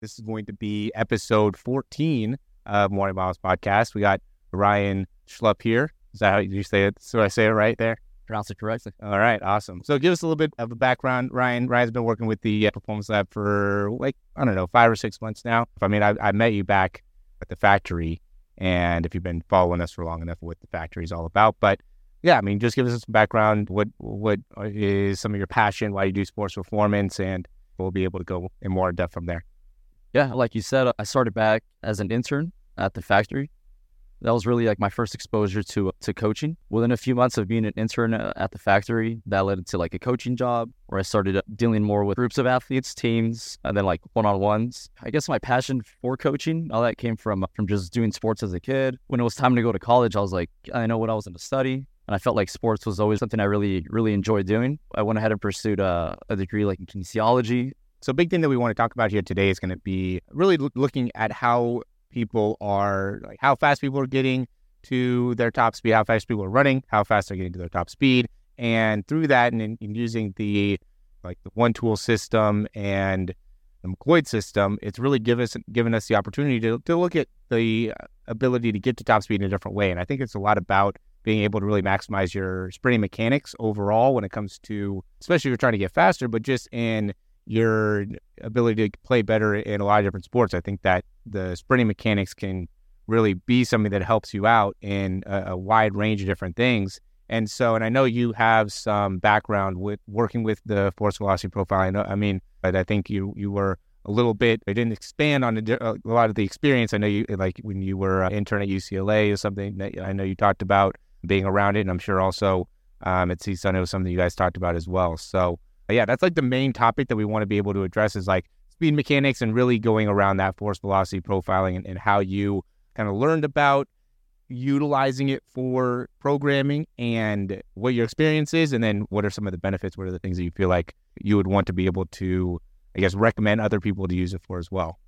This is going to be episode 14 of Morning Miles podcast. We got Ryan Schlup here. Is that how you say it? So I say it right there? Pronounce it correctly. All right, awesome. So give us a little bit of a background. Ryan, Ryan's been working with the uh, Performance Lab for like, I don't know, five or six months now. I mean, I, I met you back at the factory, and if you've been following us for long enough, what the factory is all about. But yeah, I mean, just give us some background. What what is some of your passion? Why you do sports performance, and we'll be able to go in more depth from there. Yeah, like you said, I started back as an intern at the factory that was really like my first exposure to to coaching. Within a few months of being an intern uh, at the factory, that led to like a coaching job where I started uh, dealing more with groups of athletes, teams, and then like one on ones. I guess my passion for coaching, all that came from from just doing sports as a kid. When it was time to go to college, I was like, I know what I was going to study. And I felt like sports was always something I really, really enjoyed doing. I went ahead and pursued a, a degree like in kinesiology. So, big thing that we want to talk about here today is going to be really looking at how people are like how fast people are getting to their top speed, how fast people are running, how fast they're getting to their top speed, and through that, and in, in using the like the one tool system and the McLeod system, it's really given us given us the opportunity to to look at the uh, ability to get to top speed in a different way. And I think it's a lot about being able to really maximize your sprinting mechanics overall when it comes to, especially if you're trying to get faster, but just in your ability to play better in a lot of different sports. I think that the sprinting mechanics can really be something that helps you out in a, a, wide range of different things. And so, and I know you have some background with working with the force velocity profile. I know, I mean, but I think you you were a little bit. I didn't expand on a, a lot of the experience. I know you like when you were uh, intern at UCLA or something. That I know you talked about being around it, and I'm sure also um, at CSUN it was something you guys talked about as well. So yeah, that's like the main topic that we want to be able to address is like speed mechanics and really going around that force velocity profiling and, and how you kind of learned about utilizing it for programming and what your experience is and then what are some of the benefits what are the things that you feel like you would want to be able to i guess recommend other people to use it for as well.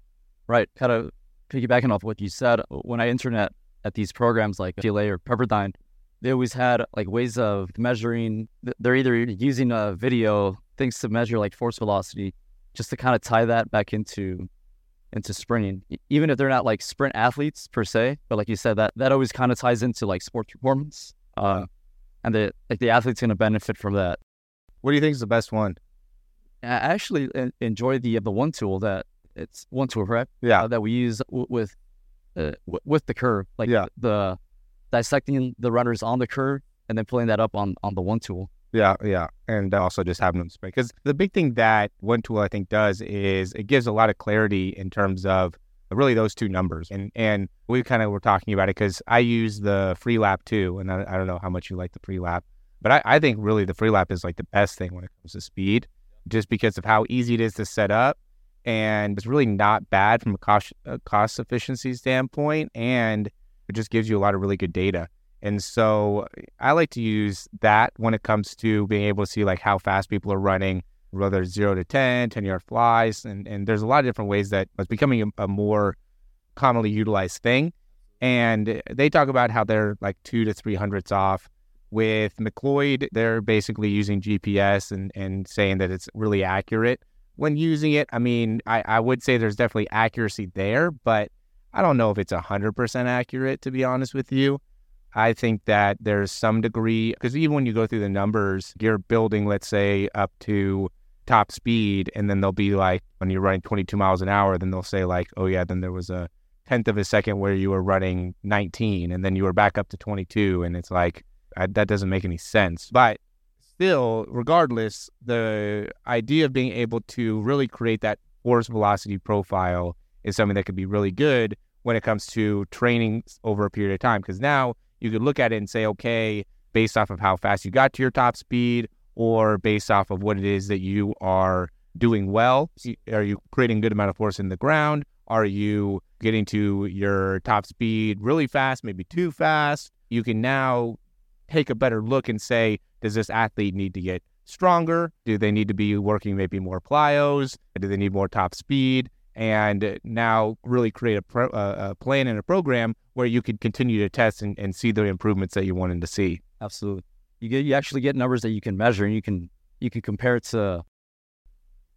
Right kind of piggybacking off what you said when i interned at, at these programs like GLA or Pepperdine, they always had like ways of measuring they're either using a video things to measure like force velocity, just to kind of tie that back into into sprinting. Even if they're not like sprint athletes per se, but like you said, that that always kind of ties into like sports performance. Uh, and the like the athlete's gonna benefit from that. What do you think is the best one? I actually enjoy the the one tool that it's one tool, right? Yeah, uh, that we use w- with uh, w- with the curve, like yeah. the dissecting the runners on the curve and then pulling that up on on the one tool. Yeah, yeah, and also just having them sprint because the big thing that one tool I think does is it gives a lot of clarity in terms of really those two numbers, and and we kind of were talking about it because I use the free lap too, and I, I, don't know how much you like the free lap, but I, I think really the free lap is like the best thing when it comes to speed, just because of how easy it is to set up, and it's really not bad from a cost a cost efficiency standpoint, and it just gives you a lot of really good data. And so I like to use that when it comes to being able to see like how fast people are running, whether it's zero to 10, 10 yard flies. And, and there's a lot of different ways that it's becoming a, a more commonly utilized thing. And they talk about how they're like two to three hundredths off. With McLeod, they're basically using GPS and, and saying that it's really accurate when using it. I mean, I, I would say there's definitely accuracy there, but I don't know if it's 100% accurate, to be honest with you. I think that there's some degree, because even when you go through the numbers, you're building, let's say, up to top speed, and then they'll be like, when you're running 22 miles an hour, then they'll say, like, oh, yeah, then there was a tenth of a second where you were running 19, and then you were back up to 22. And it's like, I, that doesn't make any sense. But still, regardless, the idea of being able to really create that force velocity profile is something that could be really good when it comes to training over a period of time. Because now, you could look at it and say, okay, based off of how fast you got to your top speed, or based off of what it is that you are doing well. Are you creating a good amount of force in the ground? Are you getting to your top speed really fast, maybe too fast? You can now take a better look and say, does this athlete need to get stronger? Do they need to be working maybe more plyos? Do they need more top speed? and now really create a, pro, a, plan and a program where you could continue to test and, and see the improvements that you wanted to see. Absolutely, you get you actually get numbers that you can measure and you can you can compare it to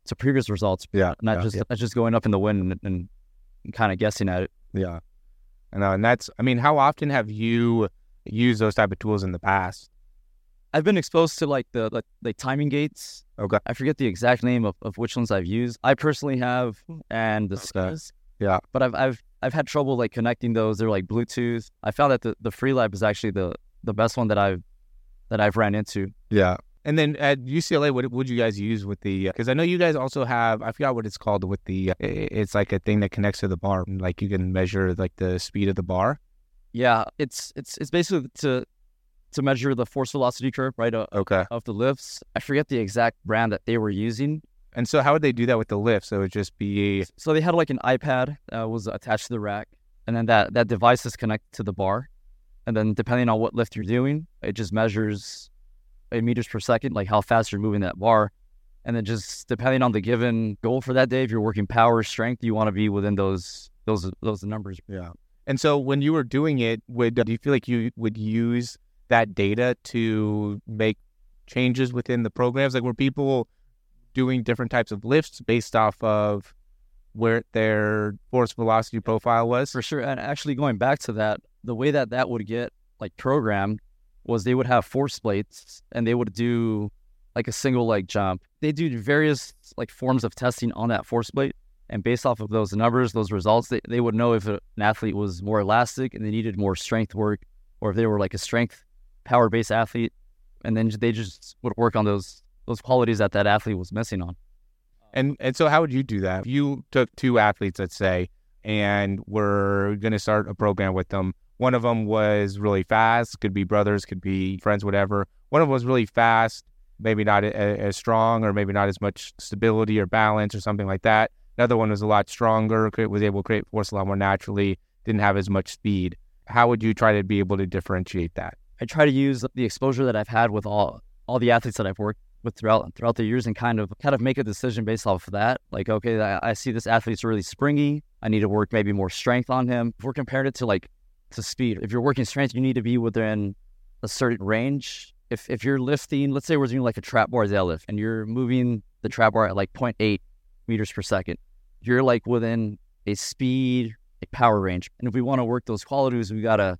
to previous results, Yeah. not yeah, just yeah. not just going up in the wind and, and, kind of guessing at it. Yeah. I know. And that's, I mean, how often have you used those type of tools in the past? I've been exposed to like the like, like timing gates. Okay. I forget the exact name of, of which ones I've used. I personally have, and the Okay. Yeah. But I've I've I've had trouble like connecting those. They're like Bluetooth. I found that the the Freelap is actually the the best one that I've that I've ran into. Yeah. And then at UCLA, what would you guys use with the? Because I know you guys also have. I forgot what it's called with the. uh, It's like a thing that connects to the bar, like you can measure like the speed of the bar. Yeah, it's it's it's basically to to measure the force velocity curve right o- Okay. of the lifts. I forget the exact brand that they were using. And so, how would they do that with the lift? So it would just be So they had like an iPad that was attached to the rack, and then that that device is connected to the bar, and then depending on what lift you're doing, it just measures in meters per second, like how fast you're moving that bar, and then just depending on the given goal for that day, if you're working power, strength, you want to be within those those those numbers. Yeah. And so when you were doing it, would do you feel like you would use that data to make changes within the programs? Like were people doing different types of lifts based off of where their force velocity profile was? For sure. And actually, going back to that, the way that that would get like programmed was they would have force plates and they would do like a single leg jump. They do various like forms of testing on that force plate. And based off of those numbers, those results, they, they would know if an athlete was more elastic and they needed more strength work, or if they were like a strength power based athlete. And then they just would work on those those qualities that that athlete was missing on. And and so how would you do that? If you took two athletes, let's say, and we're going to start a program with them. One of them was really fast, could be brothers, could be friends, whatever. One of them was really fast, maybe not as strong, or maybe not as much stability or balance or something like that. Another one was a lot stronger, could, was able to create force a lot more naturally, didn't have as much speed. How would you try to be able to differentiate that? I try to use the exposure that I've had with all all the athletes that I've worked with throughout throughout the years and kind of kind of make a decision based off of that. Like, okay, I, I see this athlete's really springy. I need to work maybe more strength on him. If we're comparing it to like to speed, if you're working strength, you need to be within a certain range. If if you're lifting, let's say we're doing like a trap bar deadlift and you're moving the trap bar at like 0.8 meters per second, you're like within a speed a power range. And if we want to work those qualities, we gotta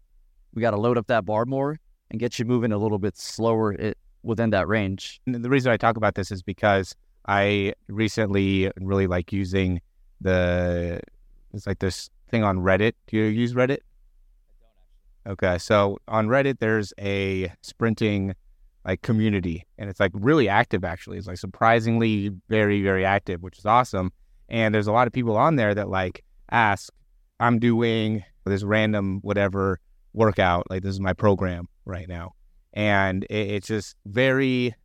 we gotta load up that bar more and get you moving a little bit slower it, within that range. And the reason I talk about this is because I recently really like using the it's like this thing on Reddit. Do you use Reddit? Okay, so on Reddit there's a sprinting like community and it's like really active actually. It's like surprisingly very very active, which is awesome. And there's a lot of people on there that like ask, I'm doing this random whatever workout, like this is my program right now. And it, it's just very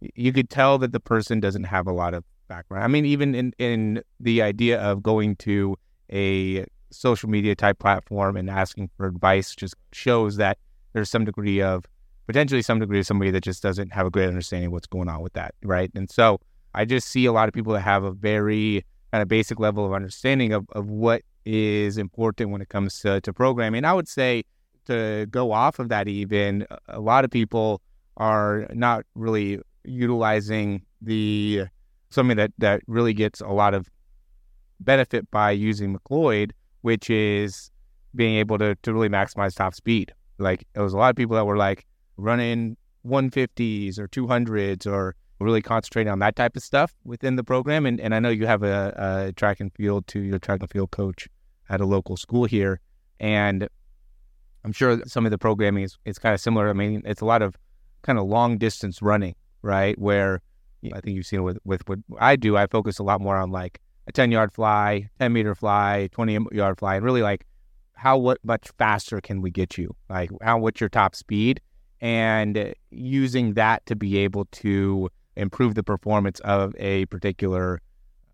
you could tell that the person doesn't have a lot of background. I mean, even in, in the idea of going to a social media type platform and asking for advice just shows that there's some degree of potentially some degree of somebody that just doesn't have a great understanding of what's going on with that, right? And so I just see a lot of people that have a very kind of basic level of understanding of, of what is important when it comes to, to programming. I would say to go off of that even, a lot of people are not really utilizing the something that that really gets a lot of benefit by using McLeod, which is being able to to really maximize top speed. Like it was a lot of people that were like running 150s or 200s or really concentrating on that type of stuff within the program. And and I know you have a, a track and field to your track and field coach at a local school here, and I'm sure some of the programming is, is kind of similar. I mean, it's a lot of kind of long distance running, right? Where I think you've seen with, with what I do, I focus a lot more on like a 10 yard fly, 10 meter fly, 20 yard fly, and really like how what much faster can we get you? Like how what's your top speed? And using that to be able to improve the performance of a particular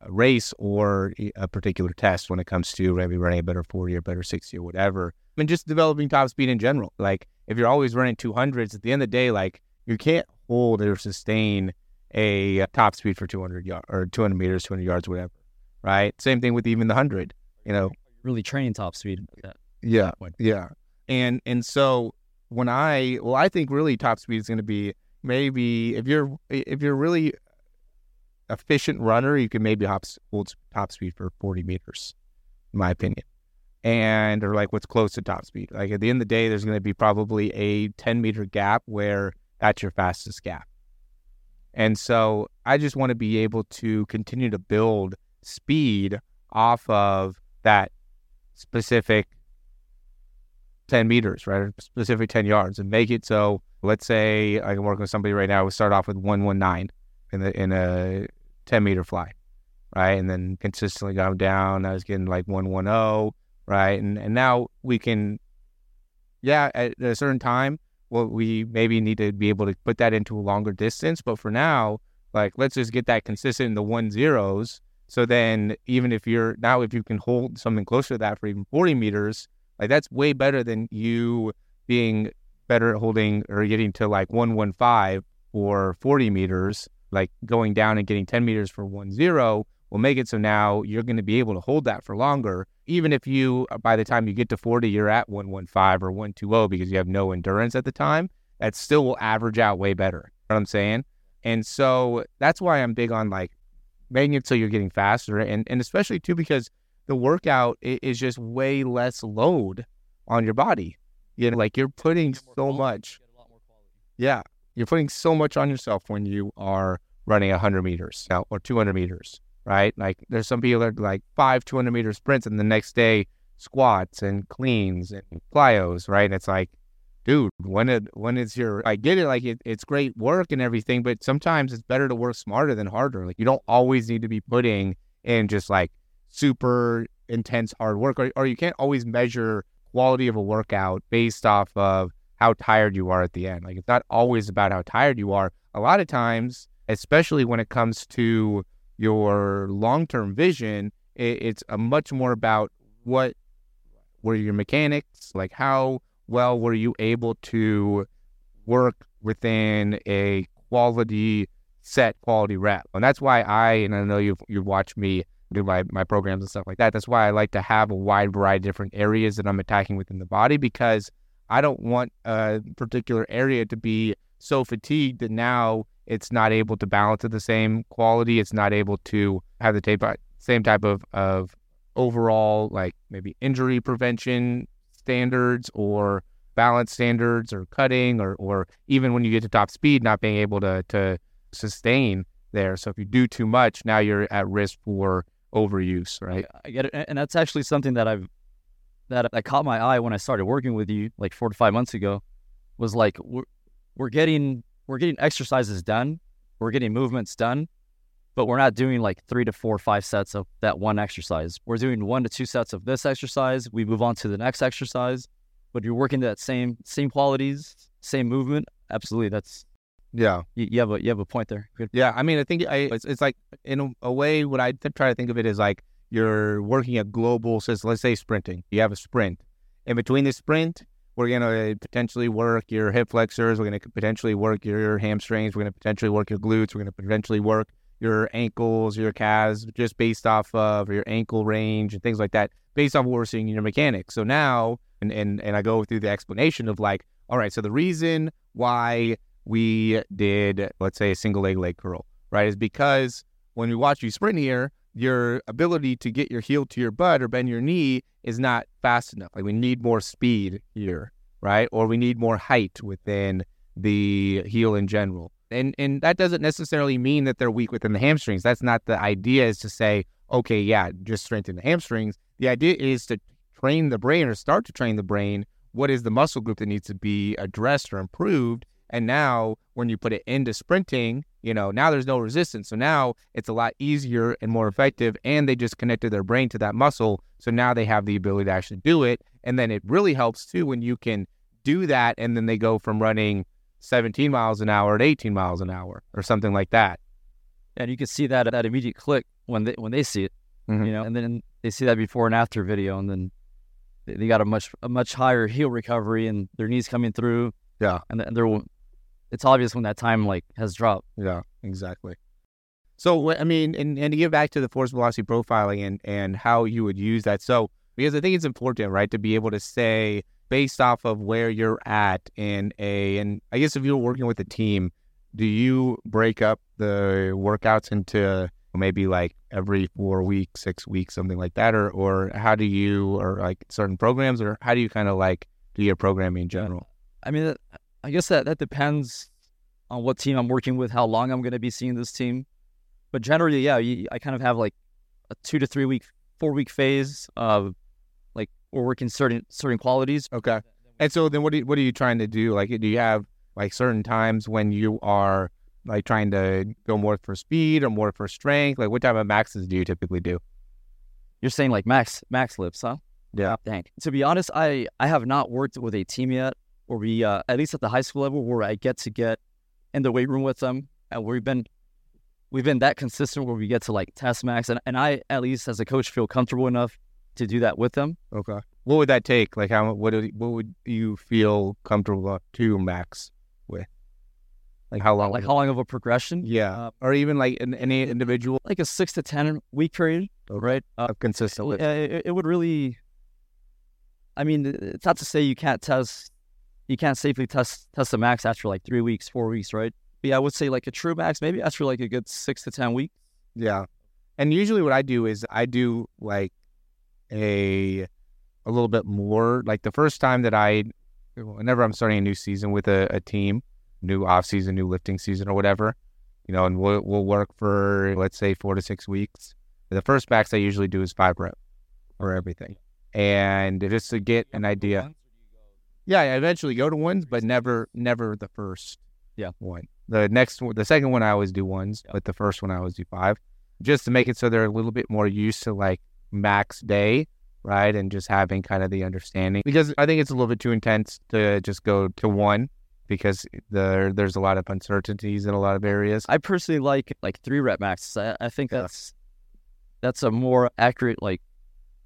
uh, race or a particular test when it comes to maybe running a better 40 or better 60 or whatever. I mean, just developing top speed in general. Like if you're always running 200s, at the end of the day, like you can't hold or sustain a top speed for 200 yards or 200 meters, 200 yards, whatever. Right. Same thing with even the 100. You know. Really training top speed. Like. Yeah. Yeah. And and so when I well, I think really top speed is going to be maybe if you're if you're really efficient runner, you can maybe hop, hold top speed for 40 meters, in my opinion. And or like what's close to top speed. Like at the end of the day, there's going to be probably a 10 meter gap where that's your fastest gap. And so I just want to be able to continue to build speed off of that specific 10 meters, right? Or specific 10 yards and make it so, let's say I can work with somebody right now, we start off with 119 in, the, in a 10 meter fly, right? And then consistently go down. I was getting like 110, right? And, and now we can, yeah, at a certain time, well, we maybe need to be able to put that into a longer distance. But for now, like, let's just get that consistent in the one zeros. So then, even if you're now, if you can hold something closer to that for even 40 meters, like that's way better than you being better at holding or getting to like 115 or 40 meters, like going down and getting 10 meters for 1 0 will make it so now you're going to be able to hold that for longer. Even if you, uh, by the time you get to 40, you're at 115 or 120 because you have no endurance at the time, that still will average out way better. You know what I'm saying? And so that's why I'm big on like making it so you're getting faster. And, and especially too, because the workout is just way less load on your body. You know, like you're putting so much. Yeah. You're putting so much on yourself when you are running 100 meters now, or 200 meters, right? Like there's some people that like five 200 meter sprints and the next day squats and cleans and plyos, right? And it's like, dude, when it when it's your I get it, like it, it's great work and everything, but sometimes it's better to work smarter than harder. Like you don't always need to be putting in just like super intense hard work, or, or you can't always measure quality of a workout based off of how tired you are at the end. Like it's not always about how tired you are. A lot of times, especially when it comes to your long term vision, it, it's a much more about what were your mechanics, like how well were you able to work within a quality set quality rep. And that's why I and I know you've you've watched me do my, my programs and stuff like that. That's why I like to have a wide variety of different areas that I'm attacking within the body because I don't want a particular area to be so fatigued that now it's not able to balance at the same quality. It's not able to have the tape, same type of, of overall, like maybe injury prevention standards or balance standards or cutting or, or even when you get to top speed, not being able to, to sustain there. So if you do too much, now you're at risk for overuse, right? I get it, and that's actually something that I've that that caught my eye when I started working with you like four to five months ago. Was like we're we're getting we're getting exercises done, we're getting movements done, but we're not doing like three to four, five sets of that one exercise. We're doing one to two sets of this exercise. We move on to the next exercise, but you're working that same same qualities, same movement. Absolutely, that's yeah, you, you, have a you have a point there. Good. Yeah, I mean, I think I, it's, it's like in a, a, way what I try to think of it is like you're working a global. So let's say sprinting. You have a sprint. In between the sprint, we're gonna uh, potentially work your hip flexors. We're gonna potentially work your hamstrings. We're gonna potentially work your glutes. We're gonna potentially work your ankles, your calves, just based off of your ankle range and things like that, based off what we're seeing in your mechanics. So now, and and and I go through the explanation of like, all right, so the reason why we did, let's say, a single leg leg curl, right? Is because when we watch you sprint here, your ability to get your heel to your butt or bend your knee is not fast enough. Like we need more speed here, right? Or we need more height within the heel in general. And and that doesn't necessarily mean that they're weak within the hamstrings. That's not the idea is to say, okay, yeah, just strengthen the hamstrings. The idea is to train the brain or start to train the brain. What is the muscle group that needs to be addressed or improved? And now when you put it into sprinting, you know, now there's no resistance. So now it's a lot easier and more effective. And they just connected their brain to that muscle. So now they have the ability to actually do it. And then it really helps too when you can do that. And then they go from running 17 miles an hour to 18 miles an hour or something like that. And you can see that that immediate click when they when they see it, mm-hmm. you know, and then they see that before and after video, and then they got a much a much higher heel recovery and their knees coming through. Yeah, and, and they're it's obvious when that time like has dropped. Yeah, exactly. So I mean, and, and to get back to the force velocity profiling and and how you would use that. So because I think it's important, right, to be able to say based off of where you're at in a and I guess if you're working with a team, do you break up the workouts into maybe like every four weeks, six weeks, something like that, or or how do you or like certain programs, or how do you kind of like do your programming in general? I mean, I guess that that depends on what team I'm working with, how long I'm going to be seeing this team. But generally, yeah, you, I kind of have like a two to three week, four week phase of like we're working certain certain qualities. Okay. And so then, what are you, what are you trying to do? Like, do you have like certain times when you are like trying to go more for speed or more for strength? Like, what type of maxes do you typically do? You're saying like max max lifts, huh? Yeah. Dang. To be honest, I I have not worked with a team yet, where we uh, at least at the high school level, where I get to get in the weight room with them, and we've been we've been that consistent where we get to like test max, and and I at least as a coach feel comfortable enough to do that with them. Okay. What would that take? Like, how what what would you feel comfortable to max with? Like how long? Like how long of a progression? Yeah, uh, or even like in any individual, like a six to ten week period, okay. right? Uh, consistent. It, it would really. I mean, it's not to say you can't test, you can't safely test test the max after like three weeks, four weeks, right? But yeah, I would say like a true max, maybe after like a good six to ten weeks. Yeah, and usually what I do is I do like a a little bit more. Like the first time that I, whenever I'm starting a new season with a, a team, new off season, new lifting season, or whatever, you know, and we'll we'll work for let's say four to six weeks. The first max I usually do is five rep for everything, and just to get an idea. Yeah, I eventually go to ones, but never never the first yeah one. The next one, the second one I always do ones, yeah. but the first one I always do five, just to make it so they're a little bit more used to like max day right? And just having kind of the understanding because I think it's a little bit too intense to just go to one because there there's a lot of uncertainties in a lot of areas. I personally like like three rep maxes. I, I think that's that's a more accurate like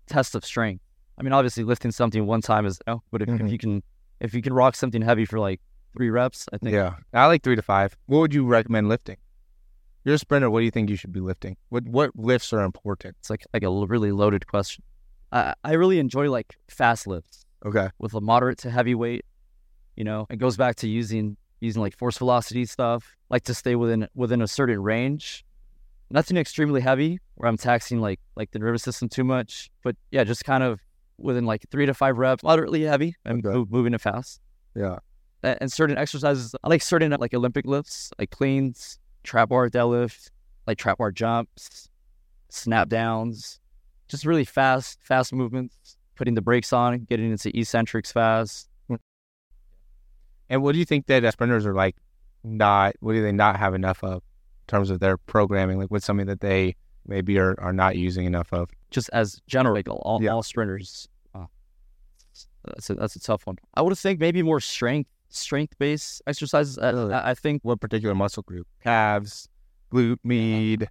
test of strength. I mean, obviously lifting something one time is no, but if, mm-hmm. if you can if you can rock something heavy for like three reps, I think yeah, I like three to five. What would you recommend lifting? You're a sprinter. What do you think you should be lifting? What what lifts are important? It's like like a really loaded question. I, I really enjoy like fast lifts. Okay. With a moderate to heavy weight, you know, it goes back to using using like force velocity stuff. Like to stay within within a certain range. Nothing extremely heavy where I'm taxing like like the nervous system too much. But yeah, just kind of within like three to five reps, moderately heavy and okay. moving it fast. Yeah. And, and certain exercises, I like certain like Olympic lifts, like cleans, trap bar deadlift, like trap bar jumps, snap downs, just really fast, fast movements, putting the brakes on, getting into eccentrics fast. And what do you think that uh, sprinters are like? Not what do they not have enough of in terms of their programming? Like, what's something that they maybe are, are not using enough of? Just as general, all, yeah. all sprinters. Uh, that's a that's a tough one. I would think maybe more strength strength based exercises. I, I, think what particular muscle group? Calves, glute med